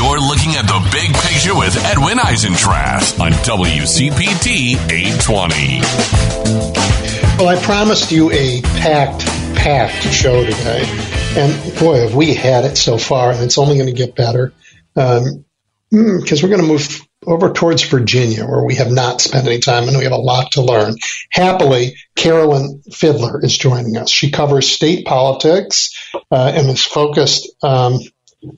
You're looking at the big picture with Edwin Eisendrath on WCPT 820. Well, I promised you a packed, packed show today. And boy, have we had it so far, and it's only going to get better. Because um, mm, we're going to move over towards Virginia, where we have not spent any time and we have a lot to learn. Happily, Carolyn Fiddler is joining us. She covers state politics uh, and is focused um,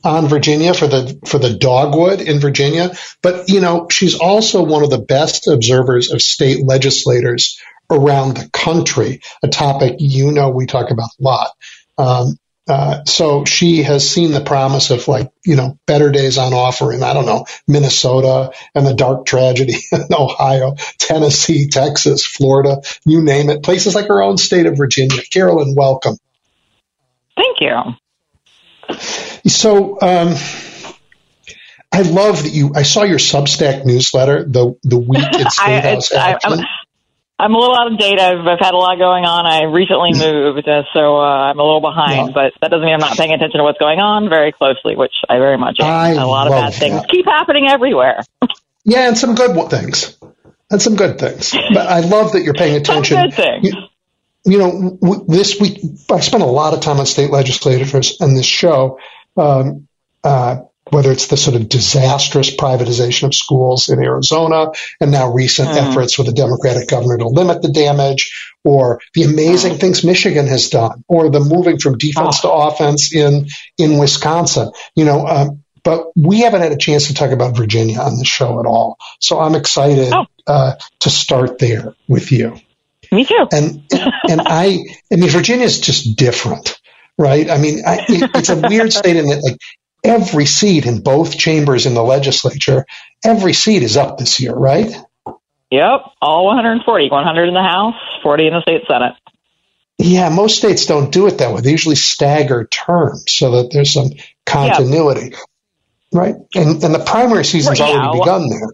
on Virginia for the for the dogwood in Virginia. But you know, she's also one of the best observers of state legislators around the country. A topic you know we talk about a lot. Um, uh, so she has seen the promise of like, you know, better days on offer in, I don't know, Minnesota and the dark tragedy in Ohio, Tennessee, Texas, Florida, you name it, places like her own state of Virginia. Carolyn, welcome. Thank you. So, um, I love that you. I saw your Substack newsletter the the week in State House I, action. I, I'm a little out of date. I've, I've had a lot going on. I recently moved, uh, so uh, I'm a little behind. Yeah. But that doesn't mean I'm not paying attention to what's going on very closely, which I very much am. I a lot of bad that. things keep happening everywhere. yeah, and some good things, and some good things. But I love that you're paying attention. Some good things. You, you know, w- this week I spent a lot of time on state legislators and this show. Um, uh, whether it's the sort of disastrous privatization of schools in Arizona and now recent mm. efforts with the Democratic governor to limit the damage or the amazing mm. things Michigan has done or the moving from defense oh. to offense in, in Wisconsin, you know, um, but we haven't had a chance to talk about Virginia on the show at all. So I'm excited oh. uh, to start there with you. Me too. And and I, I mean, Virginia is just different, right? I mean, I, it, it's a weird state in that, like, every seat in both chambers in the legislature, every seat is up this year, right? Yep, all 140, 100 in the House, 40 in the state Senate. Yeah, most states don't do it that way. They usually stagger terms so that there's some continuity, yep. right? And and the primary season's yeah, already begun there.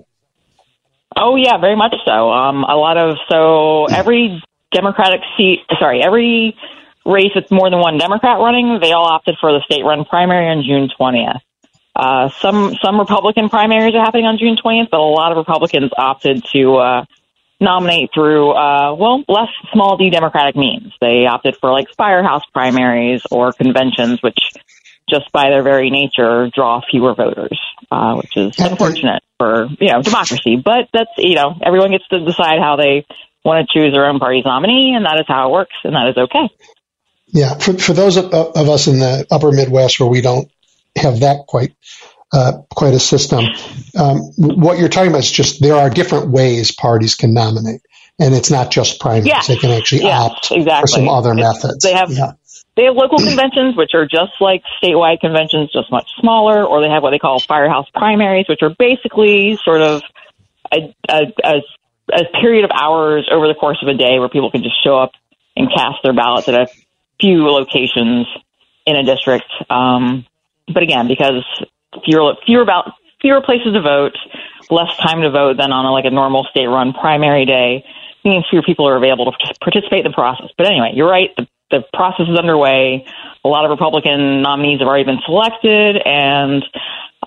Oh yeah, very much so. Um, a lot of so every Democratic seat, sorry, every race with more than one Democrat running, they all opted for the state-run primary on June 20th. Uh, some some Republican primaries are happening on June 20th, but a lot of Republicans opted to uh, nominate through uh, well less small d Democratic means. They opted for like firehouse primaries or conventions, which just by their very nature draw fewer voters, uh, which is unfortunate for you know democracy. But that's you know everyone gets to decide how they want to choose their own party's nominee, and that is how it works, and that is okay. Yeah, for, for those of, of, us in the upper Midwest where we don't have that quite uh, quite a system, um, what you're talking about is just there are different ways parties can nominate, and it's not just primaries; yes. they can actually yes, opt exactly. for some other it's, methods. They have yeah. they have local conventions, which are just like statewide conventions, just much smaller, or they have what they call firehouse primaries, which are basically sort of a, a, a, a period of hours over the course of a day where people can just show up and cast their ballots at a few locations in a district. Um, but again, because fewer fewer about fewer places to vote, less time to vote than on a, like a normal state-run primary day, means fewer people are available to participate in the process. But anyway, you're right. The, the process is underway. A lot of Republican nominees have already been selected, and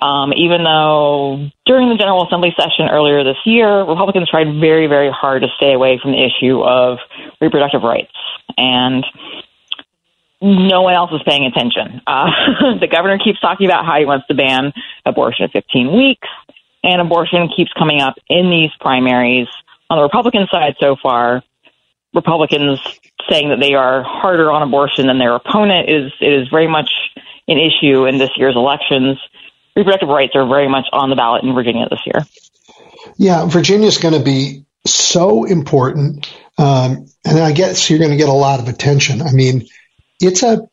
um, even though during the General Assembly session earlier this year, Republicans tried very, very hard to stay away from the issue of reproductive rights. And no one else is paying attention. Uh, the governor keeps talking about how he wants to ban abortion at 15 weeks, and abortion keeps coming up in these primaries. On the Republican side so far, Republicans saying that they are harder on abortion than their opponent is is very much an issue in this year's elections. Reproductive rights are very much on the ballot in Virginia this year. Yeah, Virginia is going to be so important, um, and I guess you're going to get a lot of attention. I mean, it's a,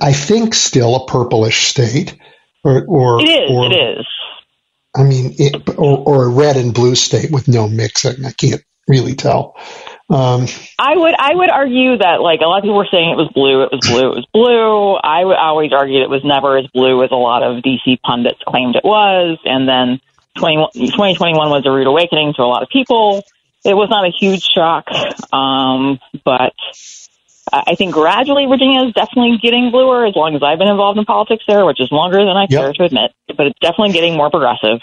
I think, still a purplish state, or or it is. Or, it is. I mean, it, or, or a red and blue state with no mixing. I can't really tell. Um, I would I would argue that like a lot of people were saying it was blue, it was blue, it was blue. I would always argue it was never as blue as a lot of DC pundits claimed it was, and then 20, 2021 was a rude awakening to a lot of people. It was not a huge shock, um, but I think gradually Virginia is definitely getting bluer as long as I've been involved in politics there, which is longer than I Yep. care to admit. But it's definitely getting more progressive.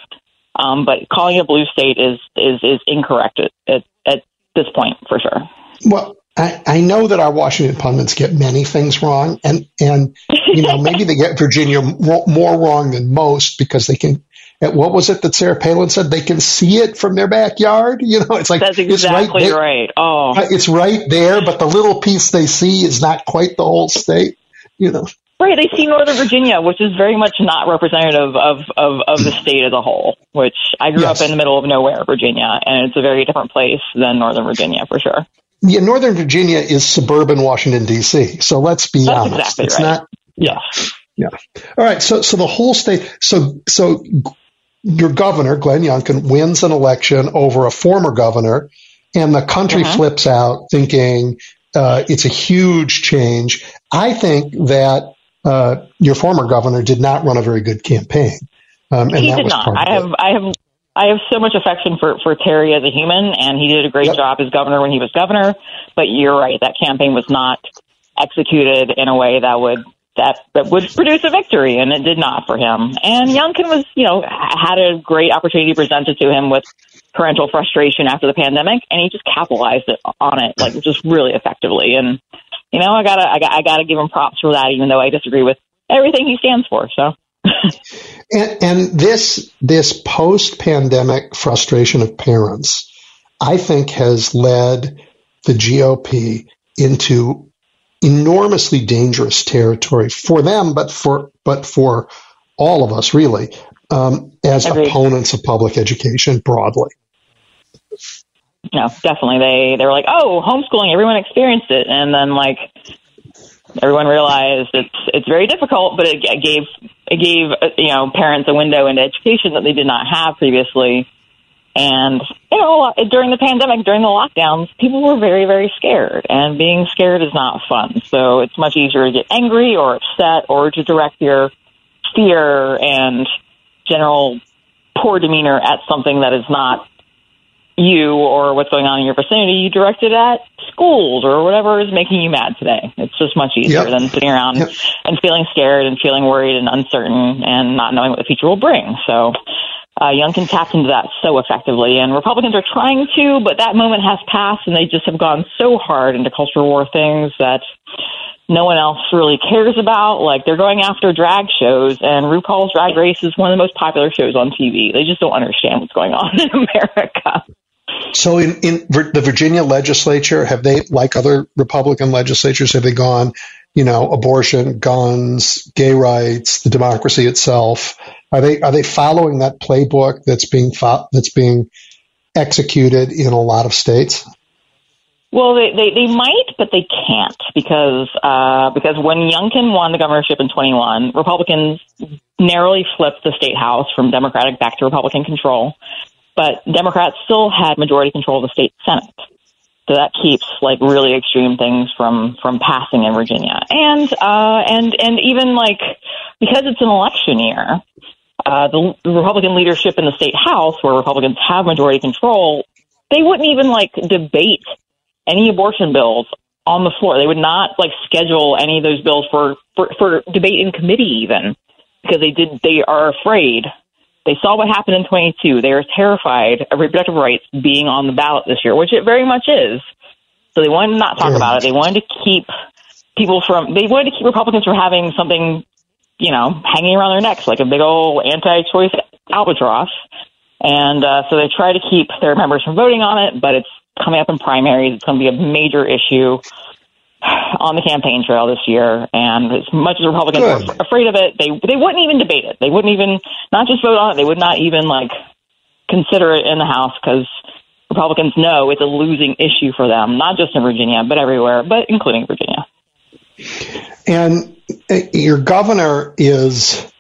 Um, but calling it a blue state is is is incorrect at, at, at this point for sure. Well, I, I know that our Washington pundits get many things wrong, and and you know maybe they get Virginia more wrong than most because they can. Uh, What was it that Sarah Palin said? They can see it from their backyard. You know, it's like That's it's exactly there. right. Oh, It's right there, but the little piece they see is not quite the whole state. You know, Right, they see Northern Virginia, which is very much not representative of, of, of the state as a whole, which I grew Yes. up in the middle of nowhere, Virginia, and it's a very different place than Northern Virginia for sure. yeah, Northern Virginia is suburban Washington D.C. So let's be That's honest, exactly it's right. not Yes. All right, so so the whole state, so so your governor Glenn Youngkin wins an election over a former governor, and the country Mhm. flips out thinking uh, it's a huge change. I think that uh, your former governor did not run a very good campaign, um, and he did not. I have. I have, I have so much affection for for Terry as a human, and he did a great Yep. job as governor when he was governor. But you're right, that campaign was not executed in a way that would that that would produce a victory, and it did not for him. And Youngkin was, you know, had a great opportunity presented to him with parental frustration after the pandemic, and he just capitalized it on it like just really effectively. And you know, I gotta, I got, I gotta give him props for that, even though I disagree with everything he stands for. So. And, and this this post pandemic frustration of parents, I think, has led the GOP into enormously dangerous territory for them, but for but for all of us, really, um, as Agreed. opponents of public education broadly. no, definitely. They they were like, oh, homeschooling. Everyone experienced it, and then like everyone realized it's it's very difficult, but it gave it gave uh, you know parents a window into education that they did not have previously. And you know, during the pandemic, during the lockdowns, people were very very scared, and being scared is not fun. So it's much easier to get angry or upset or to direct your fear and general poor demeanor at something that is not you or what's going on in your vicinity, you direct it at schools or whatever is making you mad today. It's just much easier Yep. than sitting around Yep. and feeling scared and feeling worried and uncertain and not knowing what the future will bring. So uh, Youngkin tapped into that so effectively, and Republicans are trying to, but that moment has passed, and they just have gone so hard into cultural war things that no one else really cares about. Like they're going after drag shows, and RuPaul's Drag Race is one of the most popular shows on TV. They just don't understand what's going on in America. So in, in the Virginia legislature, have they, like other Republican legislatures, have they gone, you know, abortion, guns, gay rights, the democracy itself? Are they are they following that playbook that's being fo- that's being executed in a lot of states? Well, they, they, they might, but they can't because uh, because when Youngkin won the governorship in 21, Republicans narrowly flipped the state house from Democratic back to Republican control, but Democrats still had majority control of the state senate. So that keeps like really extreme things from from passing in Virginia, and uh, and and even like because it's an election year, uh, the, the Republican leadership in the state house, where Republicans have majority control, they wouldn't even like debate any abortion bills on the floor. They would not like schedule any of those bills for, for, for debate in committee even because they did, they are afraid. They saw what happened in 22. They are terrified of reproductive rights being on the ballot this year, which it very much is. So they wanted to not talk about it. They wanted to keep people from, they wanted to keep Republicans from having something, you know, hanging around their necks like a big old anti-choice albatross. And uh, so they try to keep their members from voting on it, but it's coming up in primaries. It's going to be a major issue on the campaign trail this year. And as much as Republicans Good. were afraid of it, they they wouldn't even debate it. They wouldn't even not just vote on it. They would not even like consider it in the House because Republicans know it's a losing issue for them, not just in Virginia, but everywhere, but including Virginia. And your governor is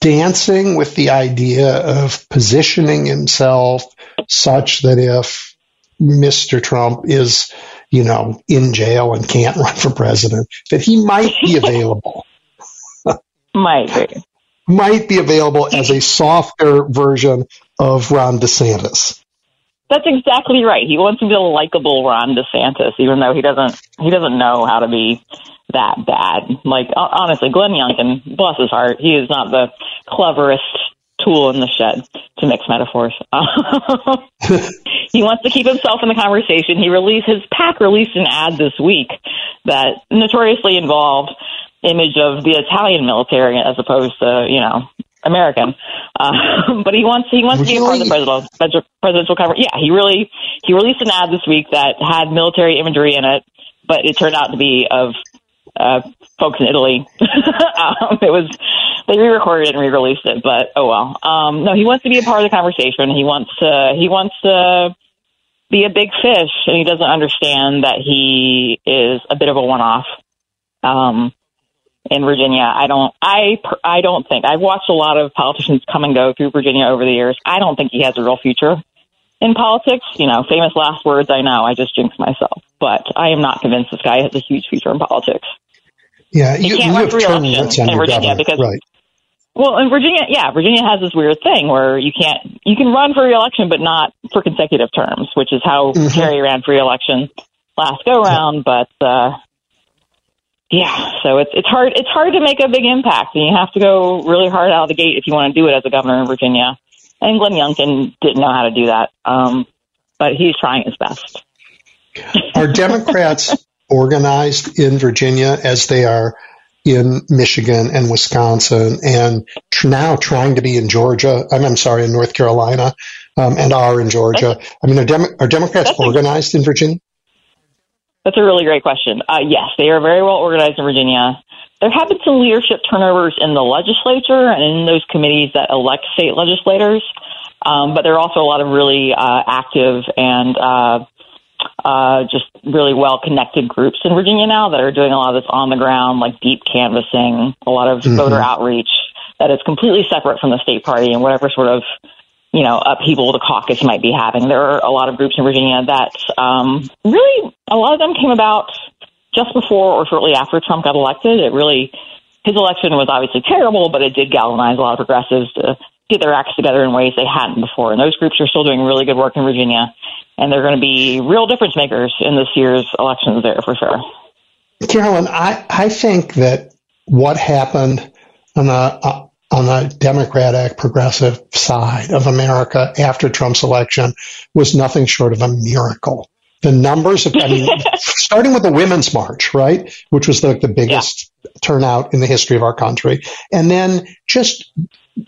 dancing with the idea of positioning himself such that if Mr. Trump is, you know, in jail and can't run for president, that he might be available, Might agree. might be available as a softer version of Ron DeSantis. that's exactly right. He wants to be a likable Ron DeSantis, even though he doesn't he doesn't know how to be that bad. Like honestly, Glenn Youngkin, bless his heart, he is not the cleverest tool in the shed to mix metaphors. he wants to keep himself in the conversation. He released his PAC released an ad this week that notoriously involved image of the Italian military as opposed to you know American. Uh, but he wants he wants really? to be a part of the presidential presidential cover. Yeah, he really he released an ad this week that had military imagery in it, but it turned out to be of uh, folks in Italy. um, it was they re-recorded it and re-released it, but oh well. Um, no, he wants to be a part of the conversation. He wants to he wants to be a big fish, and he doesn't understand that he is a bit of a one-off. Um, in Virginia. I don't, I, I don't think I've watched a lot of politicians come and go through Virginia over the years. I don't think he has a real future in politics. You know, famous last words. I know I just jinxed myself, but I am not convinced this guy has a huge future in politics. Yeah, you, can't run for re-election in Virginia because, right. well, in Virginia, yeah, Virginia has this weird thing where you can't, you can run for re-election, but not for consecutive terms, which is how mm-hmm. Terry ran for re-election last go round. But uh, yeah, so it's it's hard it's hard to make a big impact, and you have to go really hard out of the gate if you want to do it as a governor in Virginia. And Glenn Youngkin didn't know how to do that, um, but he's trying his best. Are Democrats organized in Virginia as they are in Michigan and Wisconsin, and now trying to be in Georgia? I'm, I'm sorry, in North Carolina, um, and are in Georgia. I mean, are, Dem- are Democrats organized in Virginia? That's a really great question. Uh, yes, they are very well organized in Virginia. There have been some leadership turnovers in the legislature and in those committees that elect state legislators, um, but there are also a lot of really uh, active and uh, uh, just really well connected groups in Virginia now that are doing a lot of this on the ground, like deep canvassing, a lot of mm-hmm. voter outreach that is completely separate from the state party and whatever sort of you know, upheaval the caucus might be having. There are a lot of groups in Virginia that um, really, a lot of them came about just before or shortly after Trump got elected. It really, his election was obviously terrible, but it did galvanize a lot of progressives to get their acts together in ways they hadn't before. And those groups are still doing really good work in Virginia, and they're going to be real difference makers in this year's elections there for sure. Carolyn, I, I think that what happened on the uh, on the Democratic progressive side of America after Trump's election was nothing short of a miracle. The numbers of, I mean, starting with the Women's March, right, which was the, the biggest yeah. turnout in the history of our country, and then just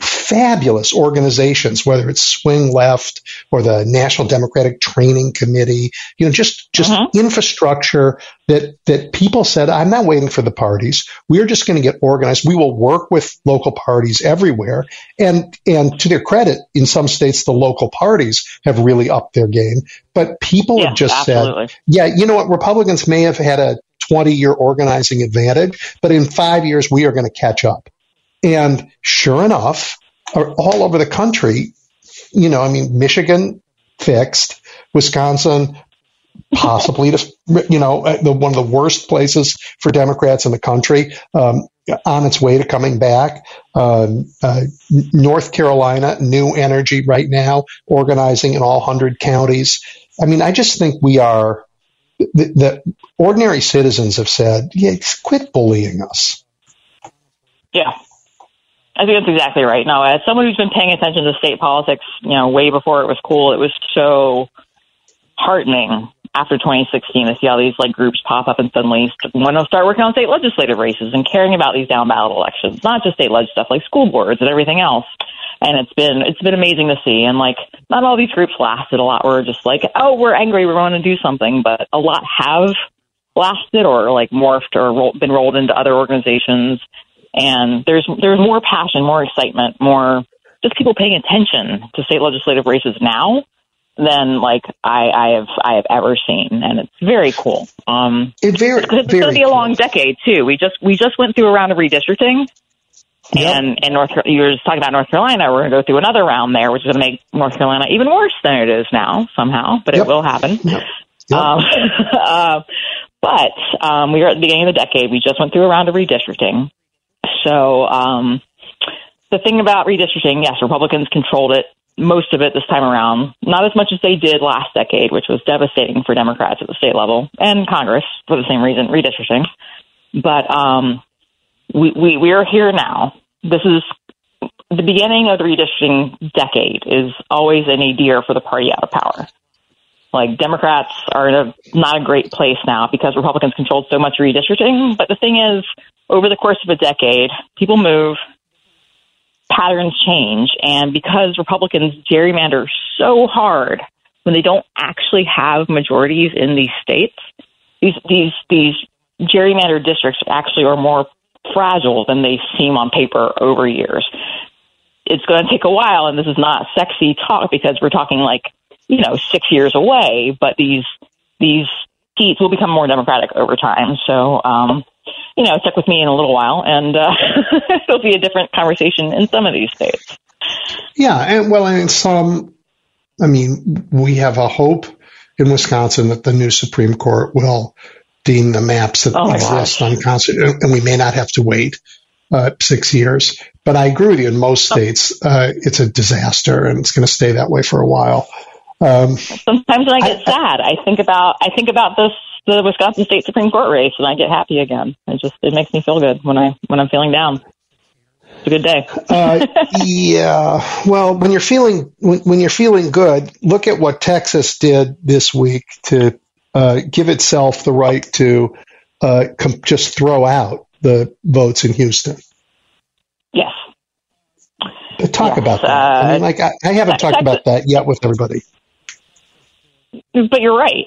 fabulous organizations, whether it's Swing Left or the National Democratic Training Committee, you know, just, just uh-huh. infrastructure that, that people said, I'm not waiting for the parties. We're just going to get organized. We will work with local parties everywhere. And, and to their credit, in some states, the local parties have really upped their game. But people yeah, have just absolutely. said, yeah, you know what? Republicans may have had a 20 year organizing advantage, but in five years, we are going to catch up. And sure enough, all over the country, you know, I mean, Michigan fixed, Wisconsin possibly to, you know, the, one of the worst places for Democrats in the country, um, on its way to coming back. Um, uh, North Carolina, new energy right now, organizing in all 100 counties. I mean, I just think we are, the, the ordinary citizens have said, yeah, quit bullying us. Yeah. I think that's exactly right. No, as someone who's been paying attention to state politics, you know, way before it was cool, it was so heartening after 2016 to see all these like groups pop up and suddenly want to start working on state legislative races and caring about these down ballot elections, not just state leg stuff like school boards and everything else. And it's been it's been amazing to see. And like not all these groups lasted. A lot were just like, oh, we're angry, we want to do something, but a lot have lasted or like morphed or ro- been rolled into other organizations and there's there's more passion, more excitement, more just people paying attention to state legislative races now than like I, I have I have ever seen, and it's very cool. Um, it very, it's, it's going to be a long decade too. We just we just went through a round of redistricting, yep. and in North you were just talking about North Carolina. We're going to go through another round there, which is going to make North Carolina even worse than it is now somehow, but yep. it will happen. Yep. Um, uh, but um, we were at the beginning of the decade. We just went through a round of redistricting, so um, the thing about redistricting, yes, Republicans controlled it most of it this time around. Not as much as they did last decade, which was devastating for Democrats at the state level and Congress for the same reason, redistricting. But um, we, we we are here now. This is the beginning of the redistricting decade. Is always a nadir for the party out of power. Like Democrats are in a not a great place now because Republicans controlled so much redistricting. But the thing is, over the course of a decade, people move, patterns change, and because Republicans gerrymander so hard when they don't actually have majorities in these states, these these these gerrymandered districts actually are more fragile than they seem on paper over years. It's going to take a while, and this is not sexy talk because we're talking like you know six years away. But these these seats will become more democratic over time. So um, you know, check with me in a little while, and uh, it'll be a different conversation in some of these states. Yeah, and well, in some, I mean, we have a hope in Wisconsin that the new Supreme Court will deem the maps that Oh gosh. unconstitutional, and we may not have to wait uh, six years. But I agree with you. In most Oh. states, uh, it's a disaster, and it's going to stay that way for a while. Um, Sometimes when I get I- sad, I think about I think about this the Wisconsin State Supreme Court race, and I get happy again. It just it makes me feel good when I when I'm feeling down. It's a good day. uh, yeah. Well, when you're feeling when, when you're feeling good, look at what Texas did this week to uh, give itself the right to uh, com- just throw out the votes in Houston. Yes. But talk Yes, about that. I uh, mean, like I, I haven't talked about that yet with everybody. But you're right.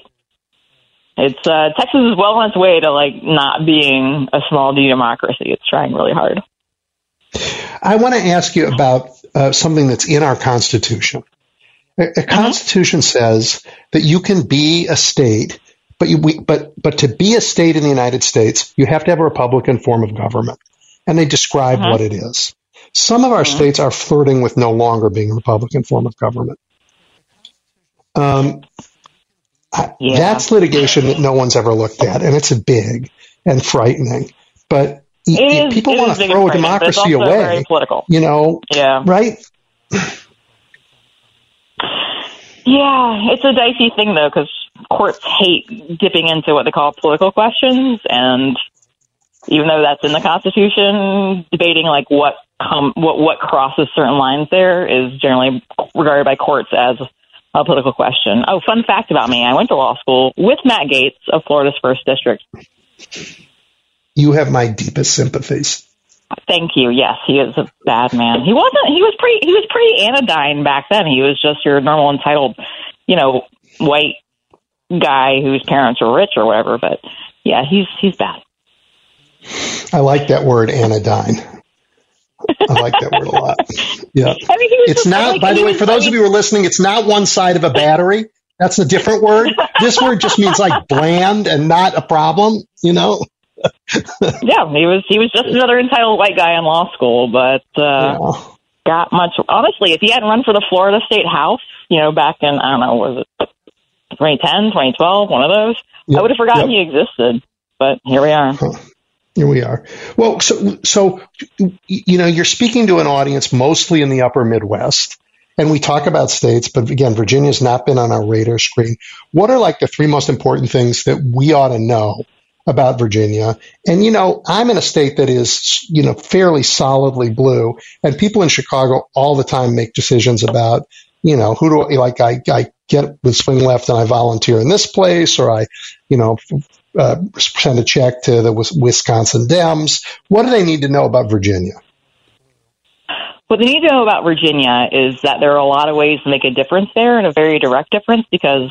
It's uh, Texas is well on its way to like not being a small d democracy. It's trying really hard. I want to ask you about uh, something that's in our Constitution. A, a Constitution says that you can be a state, but you, we, but but to be a state in the United States, you have to have a Republican form of government, and they describe Mhm. what it is. Some of our Mhm. states are flirting with no longer being a Republican form of government. Um, Yeah. That's litigation that no one's ever looked at, and it's big and frightening. But y- It is, people want to throw and frightening, but it's democracy away. Very political. You know, Yeah. right? Yeah, it's a dicey thing though because courts hate dipping into what they call political questions, and even though that's in the Constitution, debating like what com- what what crosses certain lines there is generally regarded by courts as a political question. Oh, fun fact about me: I went to law school with Matt Gaetz of Florida's first district. You have my deepest sympathies. Thank you. Yes, he is a bad man. He wasn't. He was pretty. He was pretty anodyne back then. He was just your normal entitled, you know, white guy whose parents are rich or whatever. But yeah, he's he's bad. I like that word, anodyne. I like that word a lot. Yeah. I mean, It's not, like, by the way, for those of you who are listening, it's not one side of a battery. That's a different word. This word just means like bland and not a problem, you know? yeah, he was he was just another entitled white guy in law school, but uh, Yeah. got much. Honestly, if he hadn't run for the Florida State House, you know, back in I don't know, was it 2010, 2012, one of those, Yep, I would have forgotten yep. he existed. But here we are. Here we are. Well, so, so, you know, you're speaking to an audience mostly in the upper Midwest, and we talk about states, but again, Virginia's not been on our radar screen. What are like the three most important things that we ought to know about Virginia? And, you know, I'm in a state that is, you know, fairly solidly blue, and people in Chicago all the time make decisions about, you know, who do I like? I, I get with swing left and I volunteer in this place, or I, you know, uh, send a check to the Wisconsin Dems. What do they need to know about Virginia? What they need to know about Virginia is that there are a lot of ways to make a difference there and a very direct difference because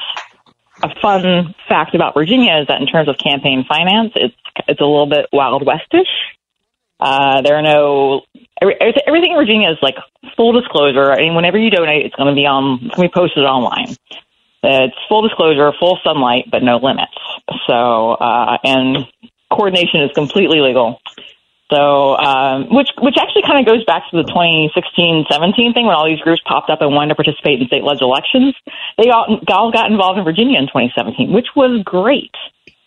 a fun fact about Virginia is that in terms of campaign finance, it's it's a little bit wild westish. Uh, there are no every, everything in Virginia is like full disclosure. I mean, whenever you donate, it's going to be on it's going to be posted online. It's full disclosure, full sunlight, but no limits. So uh, and coordination is completely legal. So, um, which which actually kind of goes back to the 2016-17 thing when all these groups popped up and wanted to participate in state-led elections. They all, all got involved in Virginia in 2017, which was great.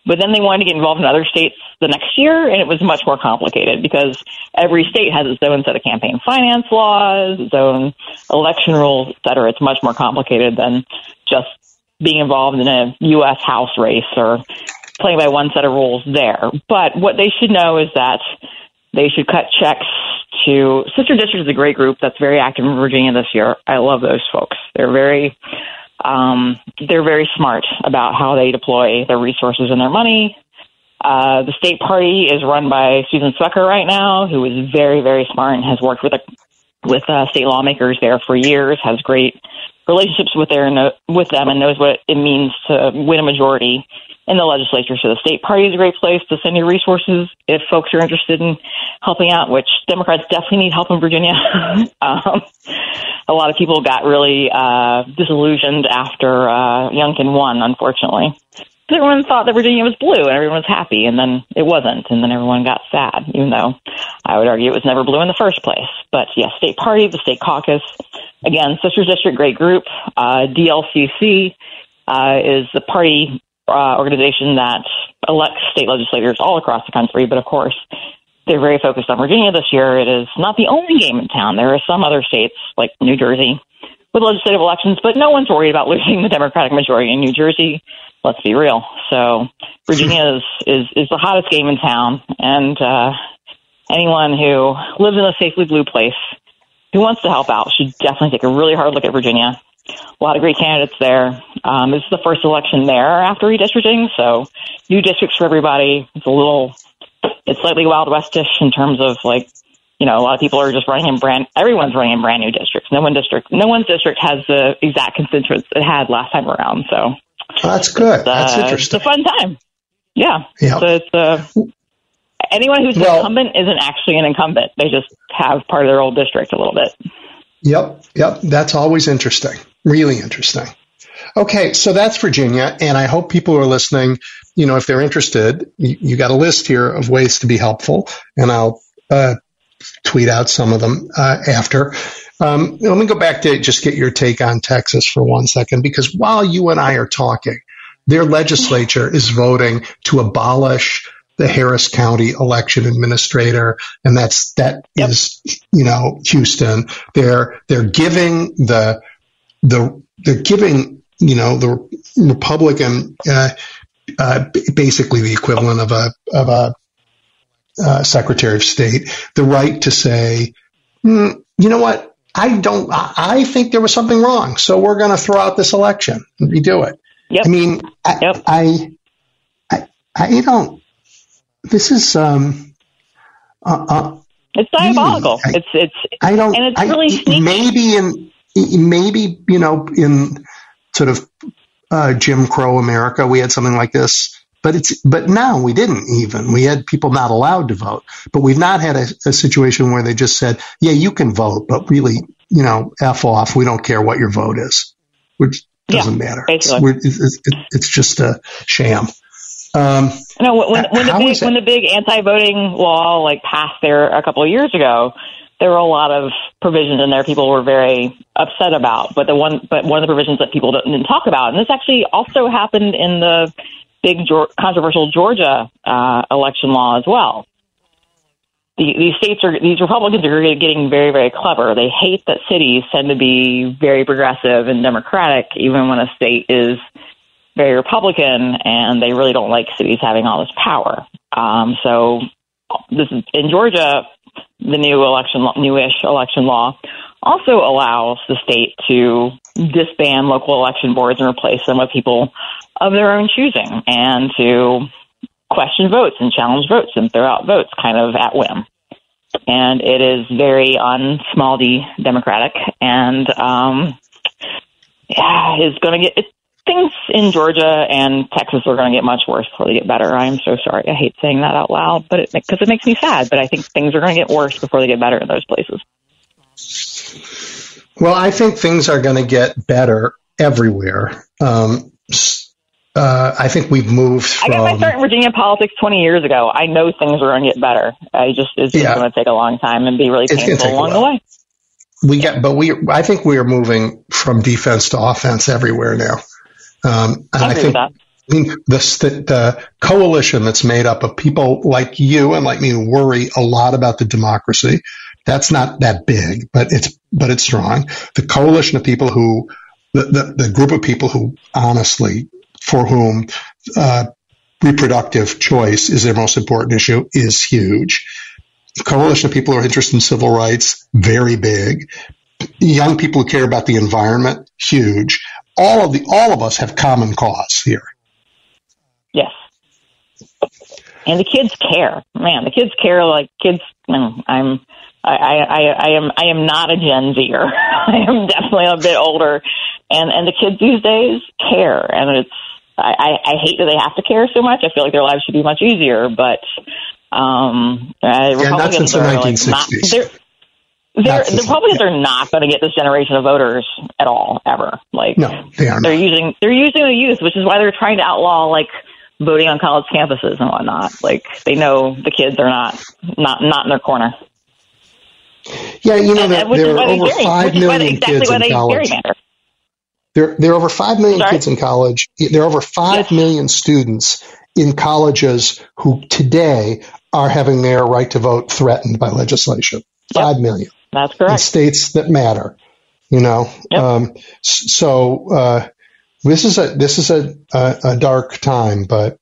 But then they wanted to get involved in other states the next year, and it was much more complicated because every state has its own set of campaign finance laws, its own election rules, et cetera. It's much more complicated than just being involved in a U.S. House race or playing by one set of rules there. But what they should know is that they should cut checks to Sister District is a great group that's very active in Virginia this year. I love those folks. They're very um, they're very smart about how they deploy their resources and their money. Uh, the state party is run by Susan Swecker right now, who is very, very smart and has worked with a, with uh, state lawmakers there for years. Has great relationships with their with them and knows what it means to win a majority in the legislature. So the state party is a great place to send your resources if folks are interested in helping out, which Democrats definitely need help in Virginia. um, a lot of people got really uh, disillusioned after uh, Youngkin won, unfortunately. Everyone thought that Virginia was blue and everyone was happy, and then it wasn't, and then everyone got sad, even though I would argue it was never blue in the first place. But yes, state party, the state caucus, again, Sisters District, great group. Uh, DLCC uh, is the party uh, organization that elects state legislators all across the country, but of course, they're very focused on Virginia this year. It is not the only game in town. There are some other states, like New Jersey, with legislative elections, but no one's worried about losing the Democratic majority in New Jersey. Let's be real. So Virginia is, is, is the hottest game in town, and uh, anyone who lives in a safely blue place who wants to help out should definitely take a really hard look at Virginia a lot of great candidates there. Um, this is the first election there after redistricting, so new districts for everybody. It's a little, it's slightly wild westish in terms of like, you know, a lot of people are just running in brand. Everyone's running in brand new districts. No one district, no one's district has the exact constituents it had last time around. So that's good. That's uh, interesting. It's a fun time. Yeah. Yeah. So it's uh, anyone who's well, an incumbent isn't actually an incumbent. They just have part of their old district a little bit. Yep, yep. That's always interesting. Really interesting. Okay, so that's Virginia, and I hope people who are listening, you know, if they're interested, you, you got a list here of ways to be helpful, and I'll uh, tweet out some of them uh, after. Um, let me go back to just get your take on Texas for one second, because while you and I are talking, their legislature is voting to abolish the Harris County election administrator, and that's that yep. is you know Houston. They're they're giving the the they're giving you know the Republican uh, uh, basically the equivalent of a of a uh, Secretary of State the right to say, mm, you know what, I don't, I think there was something wrong, so we're going to throw out this election and redo it. Yep. I mean, I, yep. I, I, I don't this is um, uh, uh, it's diabolical. I, it's it's I don't and it's really sneaky. maybe in maybe you know in sort of uh, Jim Crow America we had something like this. But it's but now we didn't even we had people not allowed to vote. But we've not had a, a situation where they just said, "Yeah, you can vote, but really, you know, f off. We don't care what your vote is," which doesn't yeah, matter. It's, it's, it's, just a sham. Um, no, when, when the big when the big anti-voting law like passed there a couple of years ago, there were a lot of provisions in there people were very upset about. But the one, but one of the provisions that people didn't talk about, and this actually also happened in the big controversial Georgia uh, election law as well. The, these states are these Republicans are getting very very clever. They hate that cities tend to be very progressive and democratic, even when a state is very Republican, and they really don't like cities having all this power. Um, so this is in Georgia. The new election, newish election law, also allows the state to disband local election boards and replace them with people of their own choosing, and to question votes and challenge votes and throw out votes kind of at whim. And it is very on small d democratic, and um, yeah, is going to get. It's things in Georgia and Texas are going to get much worse before they get better. I'm so sorry. I hate saying that out loud, but it because it makes me sad. But I think things are going to get worse before they get better in those places. Well, I think things are going to get better everywhere. Um, uh, I think we've moved. From, I got my start in Virginia politics 20 years ago. I know things are going to get better. I just it's just yeah. going to take a long time and be really painful along the way. We get, but we. I think we are moving from defense to offense everywhere now. Um, and I, I think I mean, this, the, the coalition that's made up of people like you and like me who worry a lot about the democracy. That's not that big, but it's but it's strong. The coalition of people who, the the, the group of people who honestly, for whom uh, reproductive choice is their most important issue, is huge. Coalition of people who are interested in civil rights, very big. Young people who care about the environment, huge. All of the all of us have common cause here. Yes. And the kids care, man. The kids care like kids. I'm, I, I, I am, I am not a Gen Zer. I am definitely a bit older, and and the kids these days care, and it's. I, I I hate that they have to care so much. I feel like their lives should be much easier, but um, uh, yeah, not since the 1960s. Like not, they're, they're, the Republicans are not going to get this generation of voters at all, ever. Like, no, they are. They're using they're using the youth, which is why they're trying to outlaw like voting on college campuses and whatnot. Like they know the kids are not not not in their corner. Yeah, you know, that there are over five million exactly kids in college. There, there are over five million Sorry? kids in college. There are over five yes. million students in colleges who today are having their right to vote threatened by legislation. Yep. Five million. That's correct. In states that matter. You know, yep. um, so uh, this is a this is a, a, a dark time, but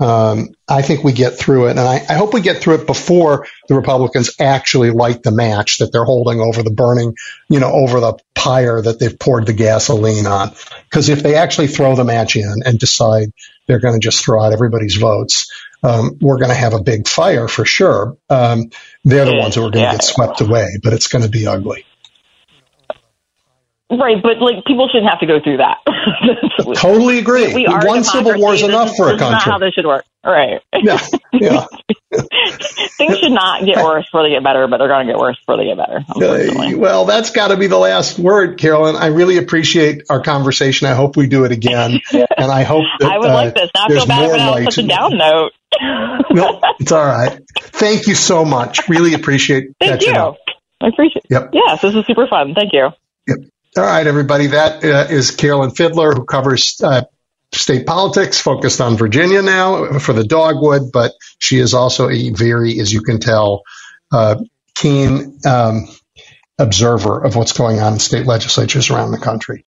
um, I think we get through it, and I, I, hope we get through it before the Republicans actually light the match that they're holding over the burning, you know, over the pyre that they've poured the gasoline on. Because if they actually throw the match in and decide they're going to just throw out everybody's votes, um, we're going to have a big fire for sure. Um, they're the ones who are going to yeah. get swept away, but it's going to be ugly. Right, but like people shouldn't have to go through that. totally agree. We, we One civil war is enough for a country. Not how this should work. Right. Yeah. Yeah. Things should not get worse before they get better, but they're going to get worse before they get better. Uh, well, that's got to be the last word, Carolyn. I really appreciate our conversation. I hope we do it again, and I hope that I would uh, like this. Not feel bad about such a down note. no, it's all right. Thank you so much. Really appreciate. Thank you. Up. I appreciate. Yep. Yes, this is super fun. Thank you. Yep. All right, everybody. That uh, is Carolyn Fiddler, who covers uh, state politics, focused on Virginia now for the Dogwood, but she is also a very, as you can tell, uh, keen um, observer of what's going on in state legislatures around the country.